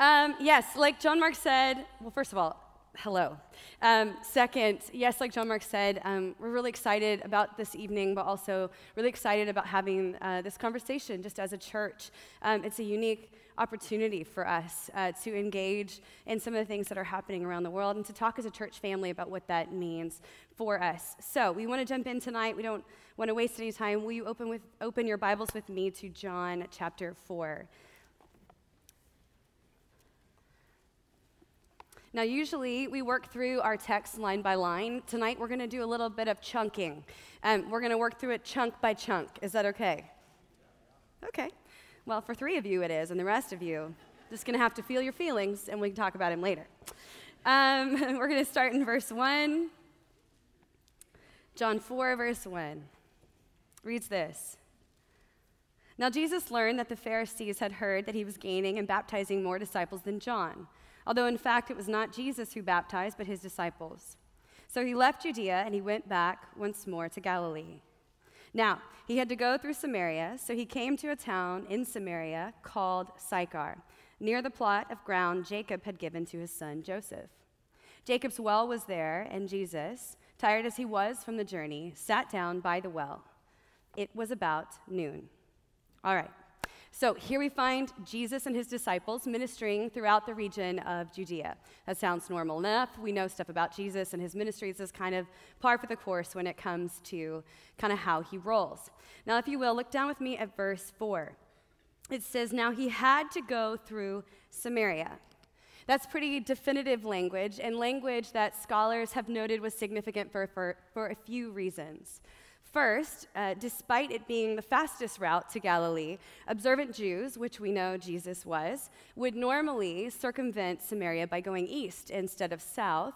Um, yes, like John Mark said, well, first of all, hello. Um, second, yes, like John Mark said, um, we're really excited about this evening, but also really excited about having uh, this conversation just as a church. Um, it's a unique opportunity for us uh, to engage in some of the things that are happening around the world and to talk as a church family about what that means for us. So we want to jump in tonight. We don't want to waste any time. Will you open, with, open your Bibles with me to John chapter 4? Now, usually we work through our text line by line. Tonight we're going to do a little bit of chunking. Um, we're going to work through it chunk by chunk. Is that okay? Okay. Well, for three of you it is, and the rest of you, just going to have to feel your feelings, and we can talk about him later. Um, we're going to start in verse 1. John 4, verse 1 reads this. Now, Jesus learned that the Pharisees had heard that he was gaining and baptizing more disciples than John although in fact it was not Jesus who baptized, but his disciples. So he left Judea and he went back once more to Galilee. Now, he had to go through Samaria, so he came to a town in Samaria called Sychar, near the plot of ground Jacob had given to his son Joseph. Jacob's well was there, and Jesus, tired as he was from the journey, sat down by the well. It was about noon. All right, so here we find Jesus and his disciples ministering throughout the region of Judea. That sounds normal enough. We know stuff about Jesus and his ministries is kind of par for the course when it comes to kind of how he rolls. Now, if you will, look down with me at verse 4. It says, Now he had to go through Samaria. That's pretty definitive language, and language that scholars have noted was significant for, for, for a few reasons. First, uh, despite it being the fastest route to Galilee, observant Jews, which we know Jesus was, would normally circumvent Samaria by going east instead of south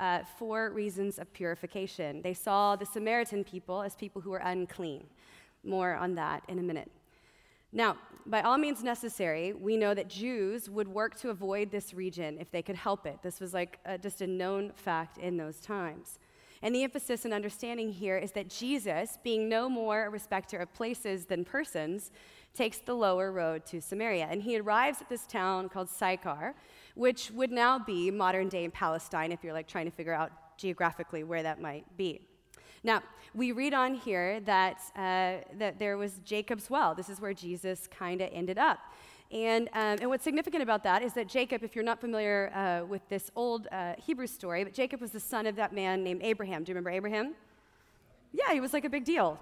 uh, for reasons of purification. They saw the Samaritan people as people who were unclean. More on that in a minute. Now, by all means necessary, we know that Jews would work to avoid this region if they could help it. This was like a, just a known fact in those times. And the emphasis and understanding here is that Jesus, being no more a respecter of places than persons, takes the lower road to Samaria. And he arrives at this town called Sychar, which would now be modern day Palestine if you're like trying to figure out geographically where that might be. Now, we read on here that, uh, that there was Jacob's well. This is where Jesus kind of ended up. And, um, and what's significant about that is that Jacob, if you're not familiar uh, with this old uh, Hebrew story, but Jacob was the son of that man named Abraham. Do you remember Abraham? Yeah, he was like a big deal,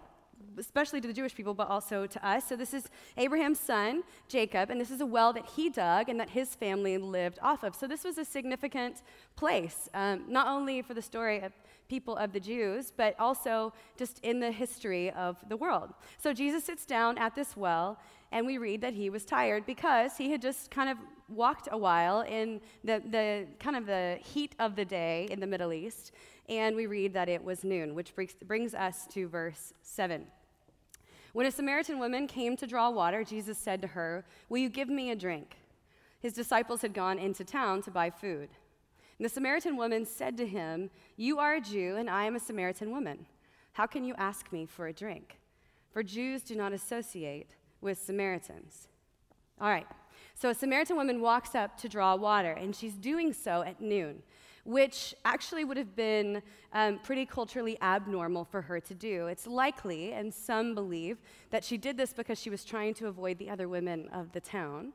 especially to the Jewish people, but also to us. So this is Abraham's son, Jacob, and this is a well that he dug and that his family lived off of. So this was a significant place, um, not only for the story of people of the Jews, but also just in the history of the world. So Jesus sits down at this well, and we read that he was tired because he had just kind of walked a while in the, the kind of the heat of the day in the Middle East, and we read that it was noon, which brings, brings us to verse 7. When a Samaritan woman came to draw water, Jesus said to her, Will you give me a drink? His disciples had gone into town to buy food. The Samaritan woman said to him, You are a Jew, and I am a Samaritan woman. How can you ask me for a drink? For Jews do not associate with Samaritans. All right, so a Samaritan woman walks up to draw water, and she's doing so at noon, which actually would have been um, pretty culturally abnormal for her to do. It's likely, and some believe, that she did this because she was trying to avoid the other women of the town.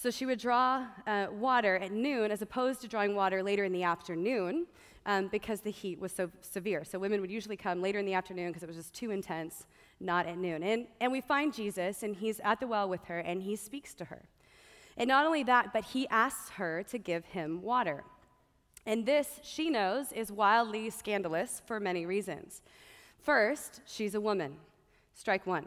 So she would draw uh, water at noon as opposed to drawing water later in the afternoon um, because the heat was so severe. So women would usually come later in the afternoon because it was just too intense, not at noon. And, and we find Jesus, and he's at the well with her, and he speaks to her. And not only that, but he asks her to give him water. And this, she knows, is wildly scandalous for many reasons. First, she's a woman. Strike one.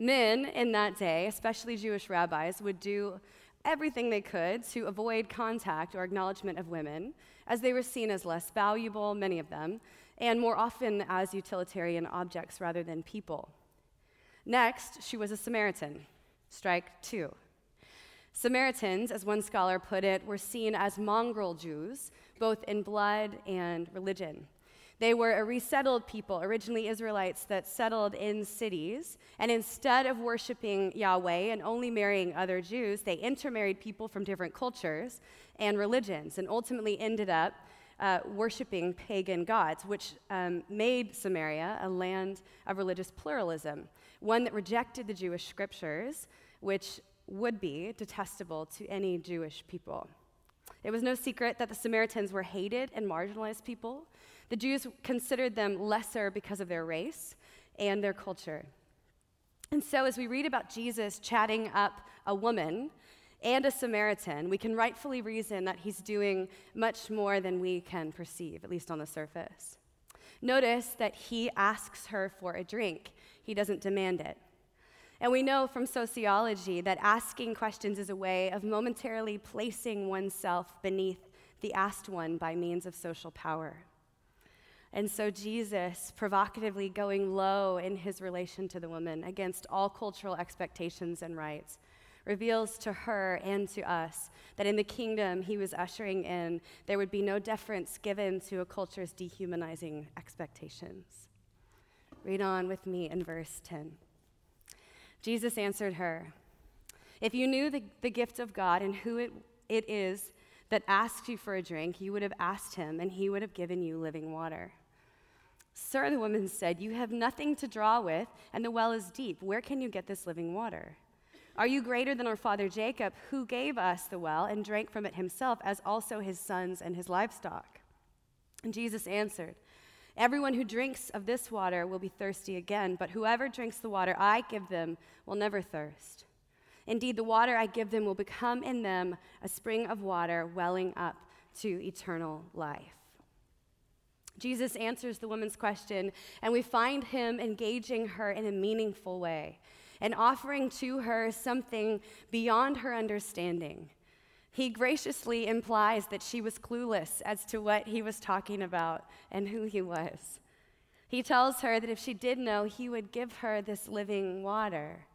Men in that day, especially Jewish rabbis, would do everything they could to avoid contact or acknowledgement of women, as they were seen as less valuable, many of them, and more often as utilitarian objects rather than people. Next, she was a Samaritan. Strike two. Samaritans, as one scholar put it, were seen as mongrel Jews, both in blood and religion. They were a resettled people, originally Israelites that settled in cities. And instead of worshiping Yahweh and only marrying other Jews, they intermarried people from different cultures and religions and ultimately ended up uh, worshiping pagan gods, which um, made Samaria a land of religious pluralism, one that rejected the Jewish scriptures, which would be detestable to any Jewish people. It was no secret that the Samaritans were hated and marginalized people. The Jews considered them lesser because of their race and their culture. And so, as we read about Jesus chatting up a woman and a Samaritan, we can rightfully reason that he's doing much more than we can perceive, at least on the surface. Notice that he asks her for a drink, he doesn't demand it. And we know from sociology that asking questions is a way of momentarily placing oneself beneath the asked one by means of social power. And so Jesus, provocatively going low in his relation to the woman against all cultural expectations and rights, reveals to her and to us that in the kingdom he was ushering in, there would be no deference given to a culture's dehumanizing expectations. Read on with me in verse 10. Jesus answered her, If you knew the, the gift of God and who it, it is that asks you for a drink, you would have asked him, and he would have given you living water. Sir, the woman said, You have nothing to draw with, and the well is deep. Where can you get this living water? Are you greater than our father Jacob, who gave us the well and drank from it himself, as also his sons and his livestock? And Jesus answered, Everyone who drinks of this water will be thirsty again, but whoever drinks the water I give them will never thirst. Indeed, the water I give them will become in them a spring of water welling up to eternal life. Jesus answers the woman's question, and we find him engaging her in a meaningful way and offering to her something beyond her understanding. He graciously implies that she was clueless as to what he was talking about and who he was. He tells her that if she did know, he would give her this living water.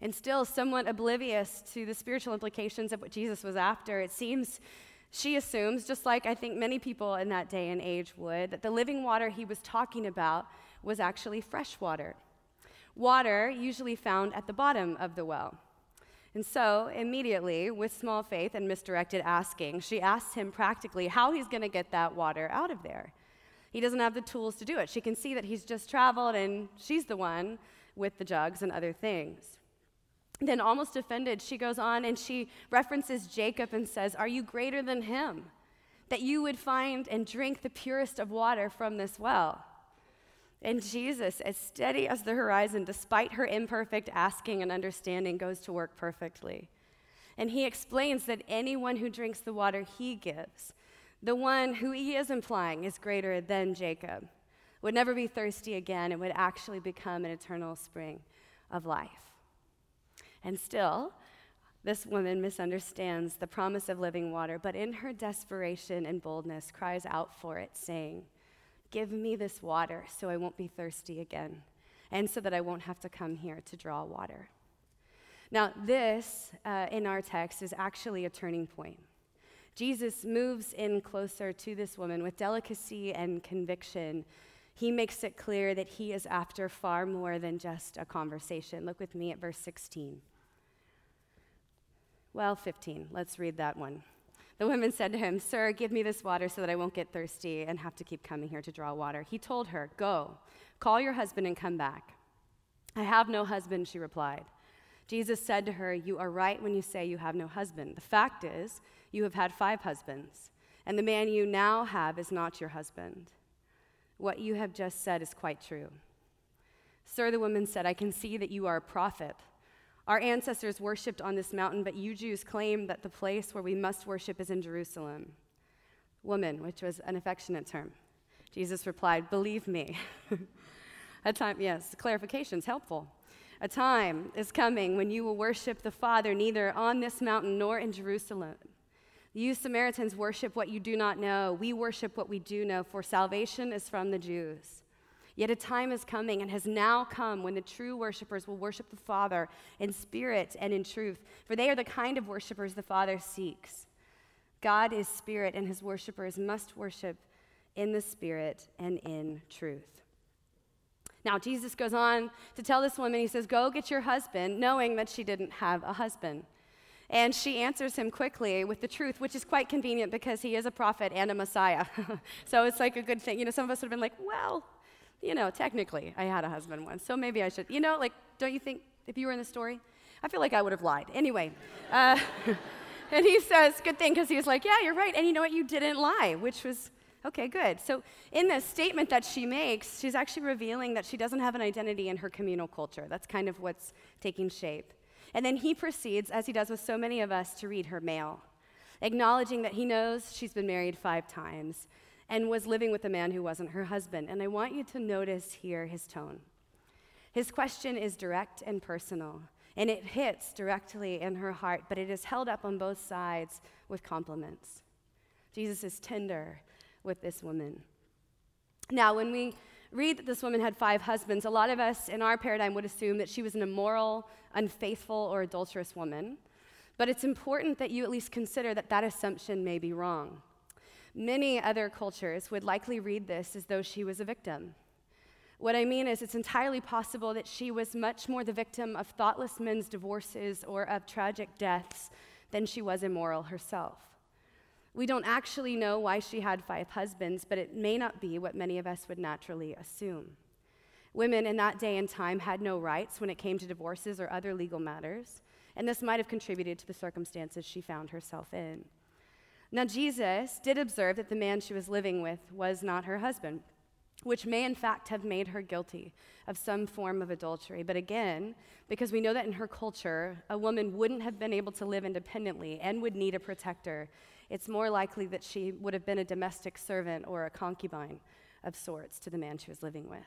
And still, somewhat oblivious to the spiritual implications of what Jesus was after, it seems she assumes, just like I think many people in that day and age would, that the living water he was talking about was actually fresh water. Water usually found at the bottom of the well. And so, immediately, with small faith and misdirected asking, she asks him practically how he's going to get that water out of there. He doesn't have the tools to do it. She can see that he's just traveled and she's the one with the jugs and other things. Then, almost offended, she goes on and she references Jacob and says, Are you greater than him? That you would find and drink the purest of water from this well. And Jesus, as steady as the horizon, despite her imperfect asking and understanding, goes to work perfectly. And he explains that anyone who drinks the water he gives, the one who he is implying is greater than Jacob, would never be thirsty again and would actually become an eternal spring of life. And still, this woman misunderstands the promise of living water, but in her desperation and boldness cries out for it, saying, Give me this water so I won't be thirsty again, and so that I won't have to come here to draw water. Now, this uh, in our text is actually a turning point. Jesus moves in closer to this woman with delicacy and conviction. He makes it clear that he is after far more than just a conversation. Look with me at verse 16. Well, 15. Let's read that one. The women said to him, Sir, give me this water so that I won't get thirsty and have to keep coming here to draw water. He told her, Go, call your husband and come back. I have no husband, she replied. Jesus said to her, You are right when you say you have no husband. The fact is, you have had five husbands, and the man you now have is not your husband. What you have just said is quite true. Sir, the woman said, I can see that you are a prophet. Our ancestors worshiped on this mountain, but you Jews claim that the place where we must worship is in Jerusalem. Woman, which was an affectionate term. Jesus replied, Believe me. a time, yes, clarification is helpful. A time is coming when you will worship the Father neither on this mountain nor in Jerusalem. You Samaritans worship what you do not know. We worship what we do know, for salvation is from the Jews. Yet a time is coming and has now come when the true worshipers will worship the Father in spirit and in truth, for they are the kind of worshipers the Father seeks. God is spirit, and his worshipers must worship in the Spirit and in truth. Now, Jesus goes on to tell this woman, he says, Go get your husband, knowing that she didn't have a husband. And she answers him quickly with the truth, which is quite convenient because he is a prophet and a Messiah. so it's like a good thing. You know, some of us would have been like, well, you know, technically, I had a husband once, so maybe I should. You know, like, don't you think if you were in the story? I feel like I would have lied. Anyway, uh, and he says, good thing, because he was like, yeah, you're right. And you know what? You didn't lie, which was Okay, good. So, in the statement that she makes, she's actually revealing that she doesn't have an identity in her communal culture. That's kind of what's taking shape. And then he proceeds, as he does with so many of us, to read her mail, acknowledging that he knows she's been married five times and was living with a man who wasn't her husband. And I want you to notice here his tone. His question is direct and personal, and it hits directly in her heart, but it is held up on both sides with compliments. Jesus is tender with this woman. Now, when we read that this woman had five husbands, a lot of us in our paradigm would assume that she was an immoral, unfaithful, or adulterous woman. But it's important that you at least consider that that assumption may be wrong. Many other cultures would likely read this as though she was a victim. What I mean is, it's entirely possible that she was much more the victim of thoughtless men's divorces or of tragic deaths than she was immoral herself. We don't actually know why she had five husbands, but it may not be what many of us would naturally assume. Women in that day and time had no rights when it came to divorces or other legal matters, and this might have contributed to the circumstances she found herself in. Now, Jesus did observe that the man she was living with was not her husband, which may in fact have made her guilty of some form of adultery. But again, because we know that in her culture, a woman wouldn't have been able to live independently and would need a protector, it's more likely that she would have been a domestic servant or a concubine of sorts to the man she was living with.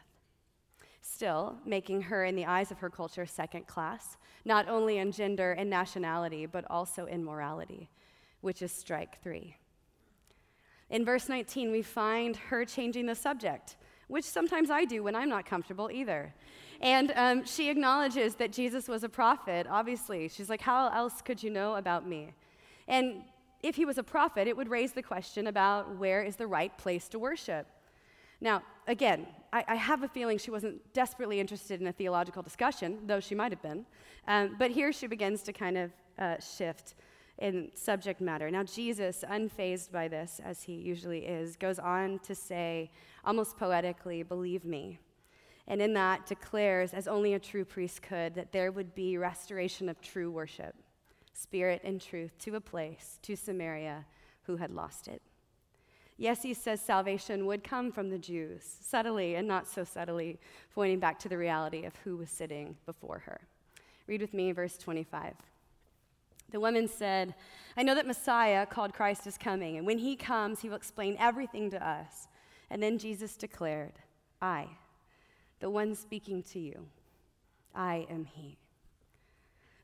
Still, making her, in the eyes of her culture, second class, not only in gender and nationality, but also in morality, which is strike three. In verse 19, we find her changing the subject, which sometimes I do when I'm not comfortable either. And um, she acknowledges that Jesus was a prophet, obviously. She's like, How else could you know about me? And if he was a prophet, it would raise the question about where is the right place to worship. Now, again, I, I have a feeling she wasn't desperately interested in a theological discussion, though she might have been. Um, but here she begins to kind of uh, shift in subject matter. Now, Jesus, unfazed by this, as he usually is, goes on to say, almost poetically, Believe me. And in that, declares, as only a true priest could, that there would be restoration of true worship spirit and truth to a place, to Samaria, who had lost it. Yes, he says salvation would come from the Jews, subtly and not so subtly, pointing back to the reality of who was sitting before her. Read with me verse 25. The woman said, I know that Messiah, called Christ, is coming, and when he comes, he will explain everything to us. And then Jesus declared, I, the one speaking to you, I am he.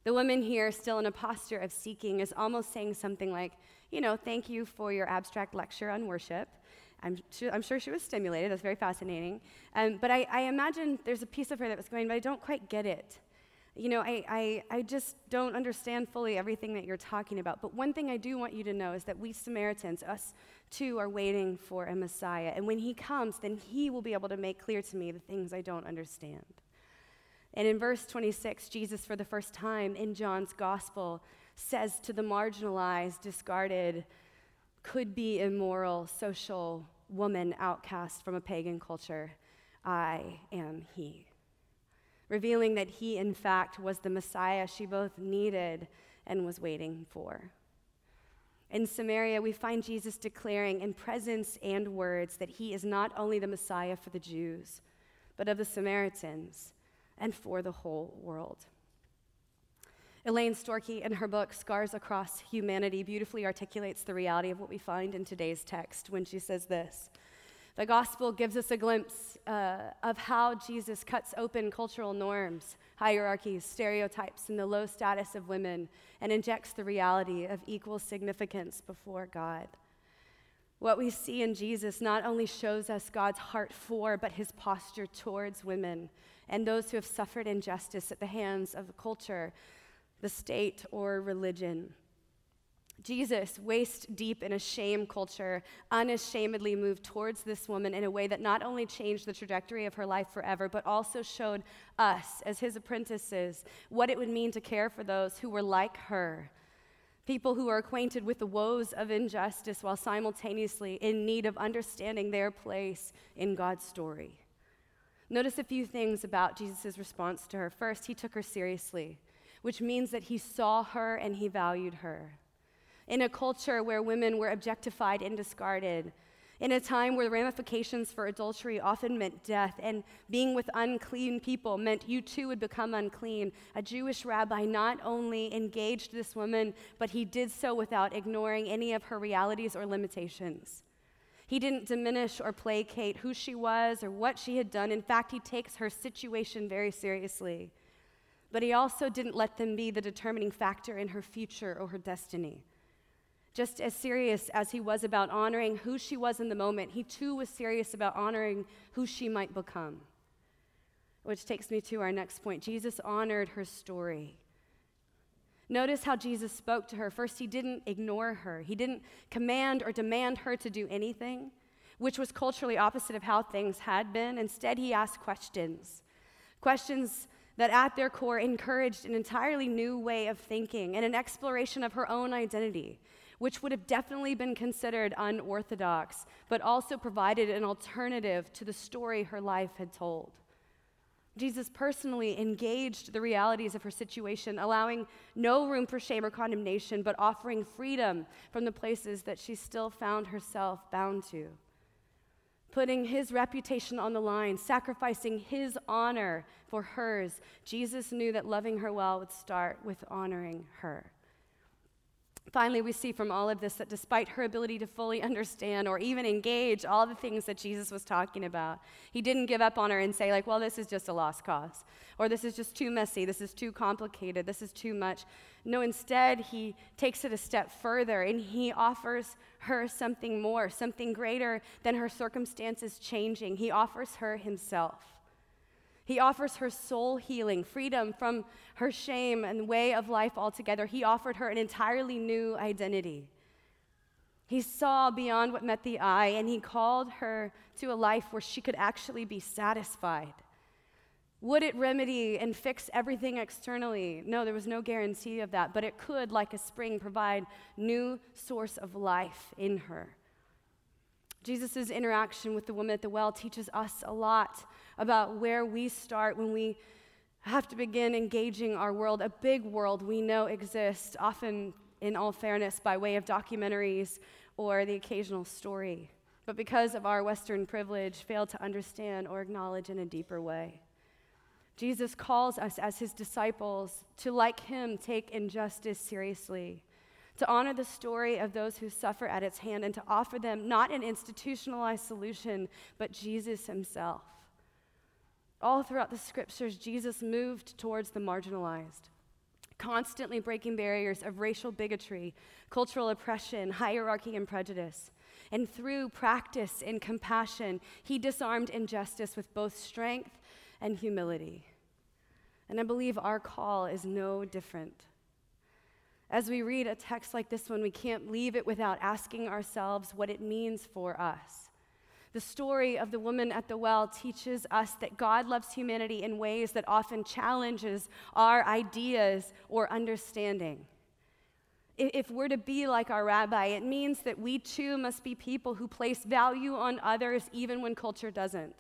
The woman here, still in a posture of seeking, is almost saying something like, You know, thank you for your abstract lecture on worship. I'm, I'm sure she was stimulated. That's very fascinating. Um, but I, I imagine there's a piece of her that was going, But I don't quite get it. You know, I, I, I just don't understand fully everything that you're talking about. But one thing I do want you to know is that we Samaritans, us too, are waiting for a Messiah. And when he comes, then he will be able to make clear to me the things I don't understand. And in verse 26, Jesus, for the first time in John's gospel, says to the marginalized, discarded, could be immoral, social woman outcast from a pagan culture, I am he. Revealing that he, in fact, was the Messiah she both needed and was waiting for. In Samaria, we find Jesus declaring in presence and words that he is not only the Messiah for the Jews, but of the Samaritans and for the whole world. Elaine Storkey, in her book Scars Across Humanity, beautifully articulates the reality of what we find in today's text when she says this The gospel gives us a glimpse uh, of how Jesus cuts open cultural norms, hierarchies, stereotypes, and the low status of women and injects the reality of equal significance before God. What we see in Jesus not only shows us God's heart for, but his posture towards women and those who have suffered injustice at the hands of the culture, the state, or religion. Jesus, waist deep in a shame culture, unashamedly moved towards this woman in a way that not only changed the trajectory of her life forever, but also showed us, as his apprentices, what it would mean to care for those who were like her. People who are acquainted with the woes of injustice while simultaneously in need of understanding their place in God's story. Notice a few things about Jesus' response to her. First, he took her seriously, which means that he saw her and he valued her in a culture where women were objectified and discarded, in a time where the ramifications for adultery often meant death, and being with unclean people meant you too would become unclean, a Jewish rabbi not only engaged this woman, but he did so without ignoring any of her realities or limitations. He didn't diminish or placate who she was or what she had done. In fact, he takes her situation very seriously. But he also didn't let them be the determining factor in her future or her destiny. Just as serious as he was about honoring who she was in the moment, he too was serious about honoring who she might become. Which takes me to our next point. Jesus honored her story. Notice how Jesus spoke to her. First, he didn't ignore her, he didn't command or demand her to do anything, which was culturally opposite of how things had been. Instead, he asked questions. Questions that at their core encouraged an entirely new way of thinking and an exploration of her own identity which would have definitely been considered unorthodox, but also provided an alternative to the story her life had told. Jesus personally engaged the realities of her situation, allowing no room for shame or condemnation, but offering freedom from the places that she still found herself bound to. Putting his reputation on the line, sacrificing his honor for hers, Jesus knew that loving her well would start with honoring her. Finally, we see from all of this that despite her ability to fully understand or even engage all the things that Jesus was talking about, he didn't give up on her and say, like, well, this is just a lost cause, or this is just too messy, this is too complicated, this is too much. No, instead, he takes it a step further and he offers her something more, something greater than her circumstances changing. He offers her himself. He offers her soul healing, freedom from her shame and way of life altogether. He offered her an entirely new identity. He saw beyond what met the eye, and he called her to a life where she could actually be satisfied. Would it remedy and fix everything externally? No, there was no guarantee of that, but it could, like a spring, provide new source of life in her. Jesus' interaction with the woman at the well teaches us a lot about where we start when we have to begin engaging our world, a big world we know exists, often in all fairness, by way of documentaries or the occasional story, but because of our Western privilege, fail to understand or acknowledge in a deeper way. Jesus calls us as his disciples to, like him, take injustice seriously, to honor the story of those who suffer at its hand, and to offer them not an institutionalized solution, but Jesus himself. All throughout the scriptures, Jesus moved towards the marginalized, constantly breaking barriers of racial bigotry, cultural oppression, hierarchy, and prejudice. And through practice and compassion, he disarmed injustice with both strength and humility. And I believe our call is no different. As we read a text like this one, we can't leave it without asking ourselves what it means for us. The story of the woman at the well teaches us that God loves humanity in ways that often challenges our ideas or understanding. If we're to be like our rabbi, it means that we too must be people who place value on others even when culture doesn't.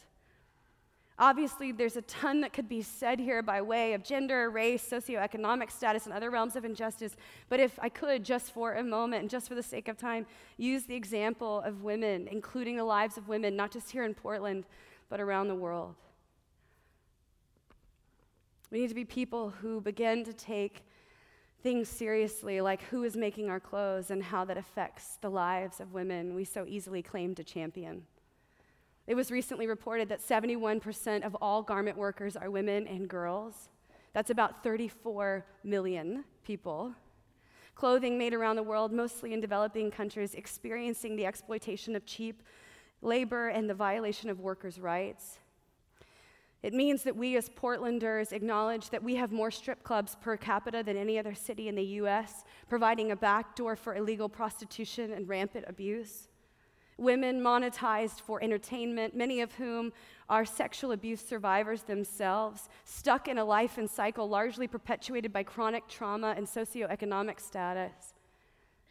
Obviously, there's a ton that could be said here by way of gender, race, socioeconomic status, and other realms of injustice. But if I could, just for a moment, and just for the sake of time, use the example of women, including the lives of women, not just here in Portland, but around the world. We need to be people who begin to take things seriously, like who is making our clothes and how that affects the lives of women we so easily claim to champion. It was recently reported that 71% of all garment workers are women and girls. That's about 34 million people. Clothing made around the world, mostly in developing countries, experiencing the exploitation of cheap labor and the violation of workers' rights. It means that we as Portlanders acknowledge that we have more strip clubs per capita than any other city in the US, providing a backdoor for illegal prostitution and rampant abuse. Women monetized for entertainment, many of whom are sexual abuse survivors themselves, stuck in a life and cycle largely perpetuated by chronic trauma and socioeconomic status.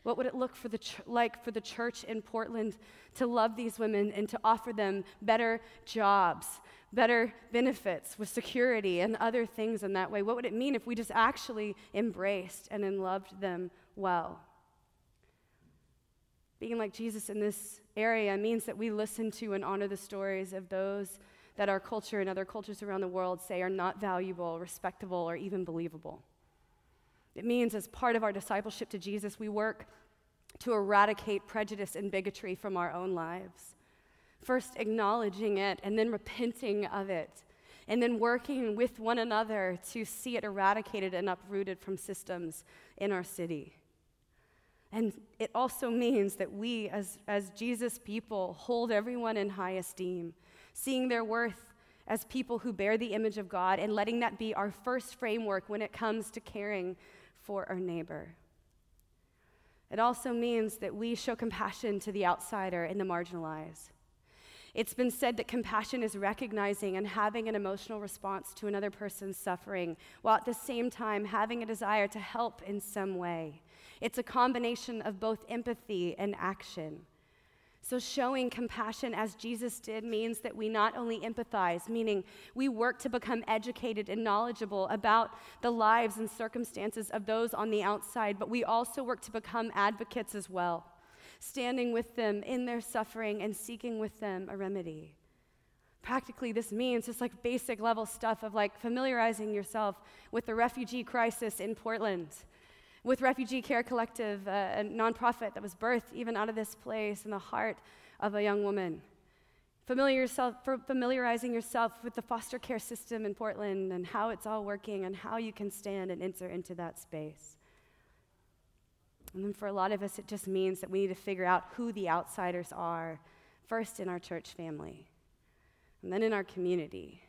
What would it look for ch- like for the church in Portland to love these women and to offer them better jobs, better benefits with security and other things in that way? What would it mean if we just actually embraced and loved them well? Being like Jesus in this area means that we listen to and honor the stories of those that our culture and other cultures around the world say are not valuable, respectable, or even believable. It means, as part of our discipleship to Jesus, we work to eradicate prejudice and bigotry from our own lives. First, acknowledging it and then repenting of it, and then working with one another to see it eradicated and uprooted from systems in our city. And it also means that we, as, as Jesus people, hold everyone in high esteem, seeing their worth as people who bear the image of God and letting that be our first framework when it comes to caring for our neighbor. It also means that we show compassion to the outsider and the marginalized. It's been said that compassion is recognizing and having an emotional response to another person's suffering, while at the same time having a desire to help in some way. It's a combination of both empathy and action. So, showing compassion as Jesus did means that we not only empathize, meaning we work to become educated and knowledgeable about the lives and circumstances of those on the outside, but we also work to become advocates as well, standing with them in their suffering and seeking with them a remedy. Practically, this means just like basic level stuff of like familiarizing yourself with the refugee crisis in Portland with Refugee Care Collective, uh, a nonprofit that was birthed even out of this place in the heart of a young woman. Familiar yourself, familiarizing yourself with the foster care system in Portland and how it's all working and how you can stand and enter into that space. And then for a lot of us, it just means that we need to figure out who the outsiders are, first in our church family, and then in our community,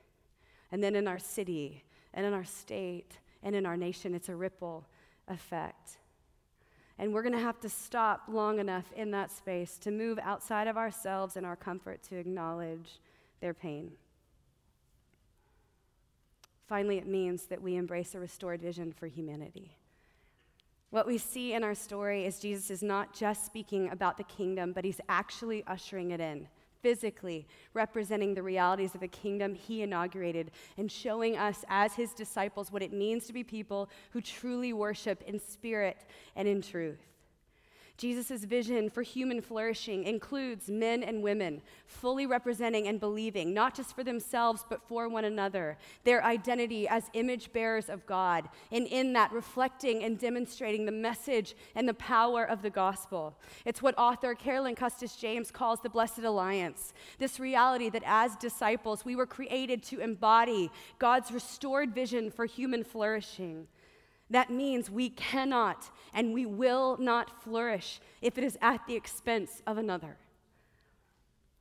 and then in our city, and in our state, and in our nation. It's a ripple effect. And we're going to have to stop long enough in that space to move outside of ourselves and our comfort to acknowledge their pain. Finally, it means that we embrace a restored vision for humanity. What we see in our story is Jesus is not just speaking about the kingdom, but he's actually ushering it in physically representing the realities of the kingdom he inaugurated and showing us as his disciples what it means to be people who truly worship in spirit and in truth. Jesus' vision for human flourishing includes men and women fully representing and believing, not just for themselves, but for one another, their identity as image bearers of God, and in that reflecting and demonstrating the message and the power of the gospel. It's what author Carolyn Custis James calls the Blessed Alliance this reality that as disciples, we were created to embody God's restored vision for human flourishing. That means we cannot and we will not flourish if it is at the expense of another.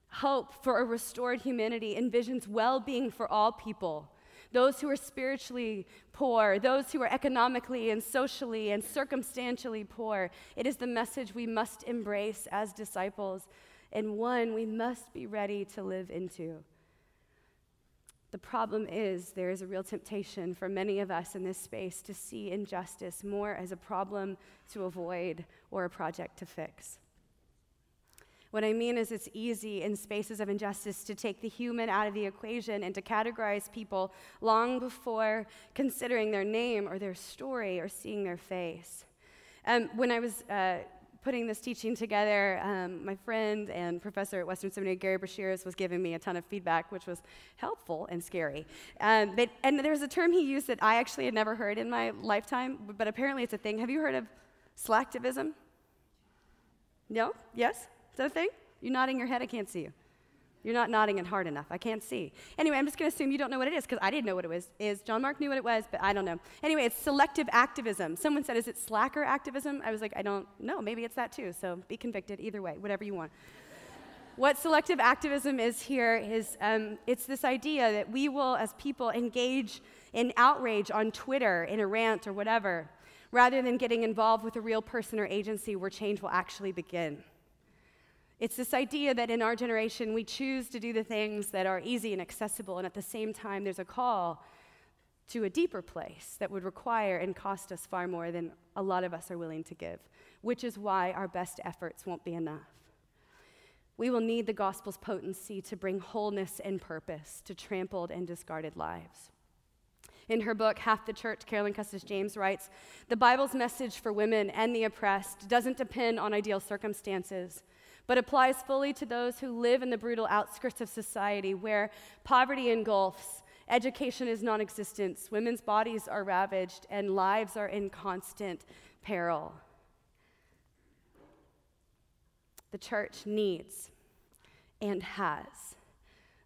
Hope for a restored humanity envisions well being for all people those who are spiritually poor, those who are economically and socially and circumstantially poor. It is the message we must embrace as disciples, and one we must be ready to live into. The problem is, there is a real temptation for many of us in this space to see injustice more as a problem to avoid or a project to fix. What I mean is, it's easy in spaces of injustice to take the human out of the equation and to categorize people long before considering their name or their story or seeing their face. Um, when I was uh, putting this teaching together, um, my friend and professor at Western Seminary, Gary Breshears, was giving me a ton of feedback, which was helpful and scary. Um, but, and there's a term he used that I actually had never heard in my lifetime, but apparently it's a thing. Have you heard of slacktivism? No? Yes? Is that a thing? You're nodding your head, I can't see you. You're not nodding it hard enough. I can't see. Anyway, I'm just going to assume you don't know what it is because I didn't know what it was. Is John Mark knew what it was, but I don't know. Anyway, it's selective activism. Someone said, "Is it slacker activism?" I was like, "I don't know. Maybe it's that too." So be convicted either way, whatever you want. what selective activism is here is um, it's this idea that we will, as people, engage in outrage on Twitter, in a rant or whatever, rather than getting involved with a real person or agency where change will actually begin. It's this idea that in our generation, we choose to do the things that are easy and accessible, and at the same time, there's a call to a deeper place that would require and cost us far more than a lot of us are willing to give, which is why our best efforts won't be enough. We will need the gospel's potency to bring wholeness and purpose to trampled and discarded lives. In her book, Half the Church, Carolyn Custis James writes The Bible's message for women and the oppressed doesn't depend on ideal circumstances, but applies fully to those who live in the brutal outskirts of society where poverty engulfs, education is non existent, women's bodies are ravaged, and lives are in constant peril. The church needs and has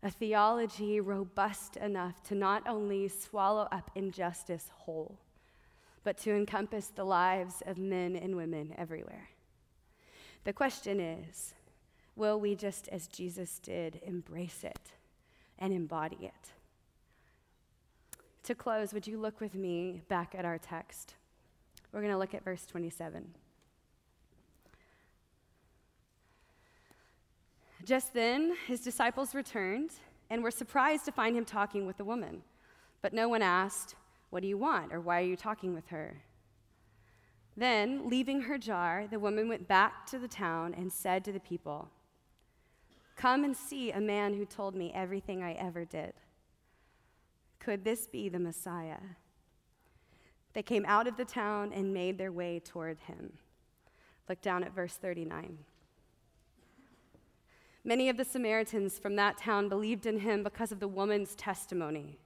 a theology robust enough to not only swallow up injustice whole, but to encompass the lives of men and women everywhere. The question is will we, just as Jesus did, embrace it and embody it? To close, would you look with me back at our text? We're going to look at verse 27. Just then, his disciples returned and were surprised to find him talking with the woman. But no one asked, What do you want? or Why are you talking with her? Then, leaving her jar, the woman went back to the town and said to the people, Come and see a man who told me everything I ever did. Could this be the Messiah? They came out of the town and made their way toward him. Look down at verse 39. Many of the Samaritans from that town believed in him because of the woman's testimony.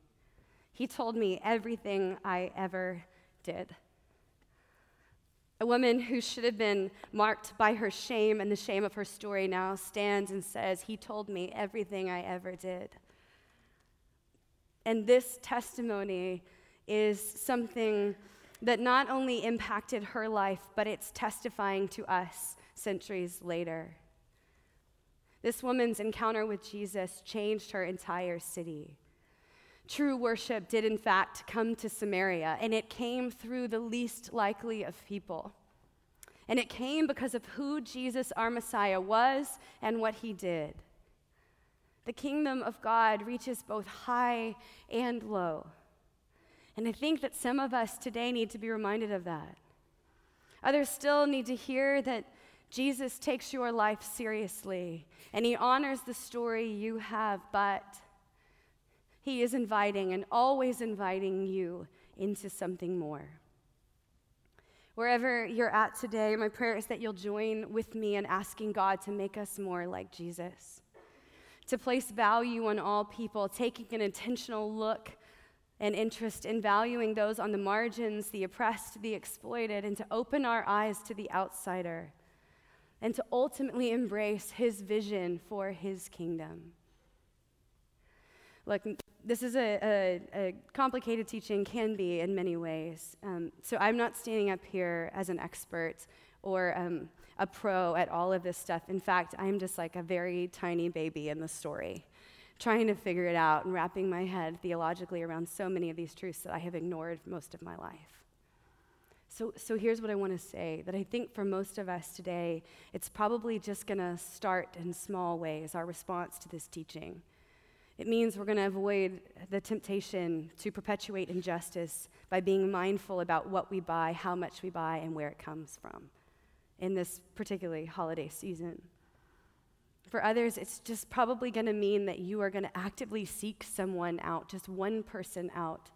He told me everything I ever did. A woman who should have been marked by her shame and the shame of her story now stands and says, He told me everything I ever did. And this testimony is something that not only impacted her life, but it's testifying to us centuries later. This woman's encounter with Jesus changed her entire city. True worship did, in fact, come to Samaria, and it came through the least likely of people. And it came because of who Jesus, our Messiah, was and what he did. The kingdom of God reaches both high and low. And I think that some of us today need to be reminded of that. Others still need to hear that Jesus takes your life seriously and he honors the story you have, but he is inviting and always inviting you into something more. Wherever you're at today, my prayer is that you'll join with me in asking God to make us more like Jesus, to place value on all people, taking an intentional look and interest in valuing those on the margins, the oppressed, the exploited, and to open our eyes to the outsider and to ultimately embrace his vision for his kingdom. Look, this is a, a, a complicated teaching, can be in many ways. Um, so I'm not standing up here as an expert or um, a pro at all of this stuff. In fact, I'm just like a very tiny baby in the story, trying to figure it out and wrapping my head theologically around so many of these truths that I have ignored most of my life. So, so here's what I want to say that I think for most of us today, it's probably just going to start in small ways, our response to this teaching. It means we're going to avoid the temptation to perpetuate injustice by being mindful about what we buy, how much we buy, and where it comes from in this particularly holiday season. For others, it's just probably going to mean that you are going to actively seek someone out, just one person out,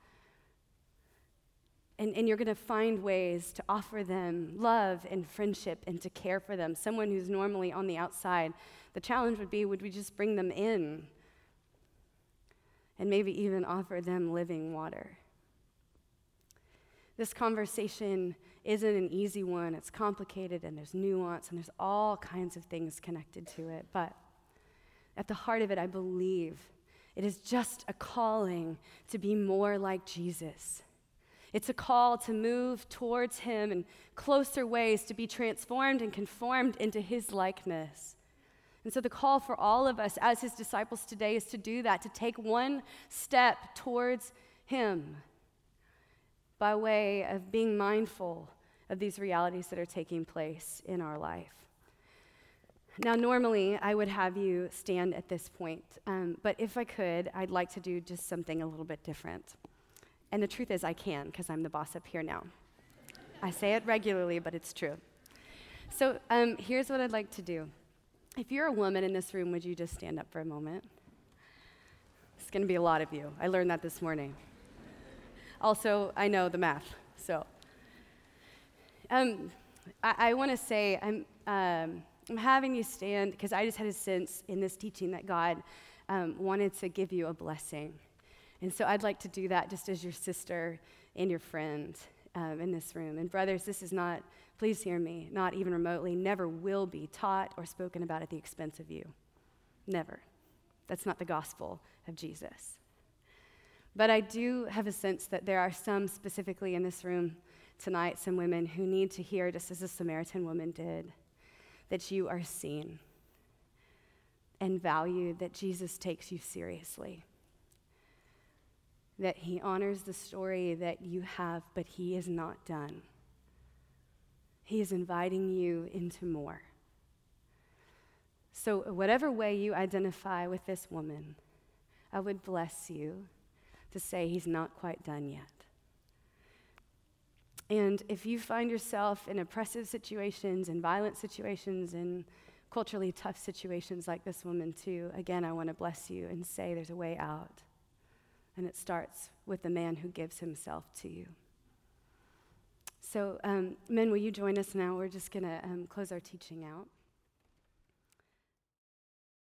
and, and you're going to find ways to offer them love and friendship and to care for them. Someone who's normally on the outside. The challenge would be would we just bring them in and maybe even offer them living water? This conversation isn't an easy one. It's complicated and there's nuance and there's all kinds of things connected to it. But at the heart of it, I believe it is just a calling to be more like Jesus it's a call to move towards Him in closer ways, to be transformed and conformed into His likeness. And so, the call for all of us as his disciples today is to do that, to take one step towards him by way of being mindful of these realities that are taking place in our life. Now, normally I would have you stand at this point, um, but if I could, I'd like to do just something a little bit different. And the truth is, I can because I'm the boss up here now. I say it regularly, but it's true. So um, here's what I'd like to do. If you're a woman in this room, would you just stand up for a moment? It's going to be a lot of you. I learned that this morning. Also, I know the math, so. Um, I, I want to say I'm, um, I'm having you stand because I just had a sense in this teaching that God um, wanted to give you a blessing. And so I'd like to do that just as your sister and your friend um, in this room. And brothers, this is not, please hear me, not even remotely, never will be taught or spoken about at the expense of you. Never. That's not the gospel of Jesus. But I do have a sense that there are some specifically in this room tonight, some women who need to hear, just as the Samaritan woman did, that you are seen and valued, that Jesus takes you seriously that he honors the story that you have, but he is not done. He is inviting you into more. So, whatever way you identify with this woman, I would bless you to say he's not quite done yet. And if you find yourself in oppressive situations and violent situations and culturally tough situations like this woman, too, again, I want to bless you and say there's a way out. And it starts with the man who gives himself to you. So, um, men, will you join us now? We're just going to um, close our teaching out.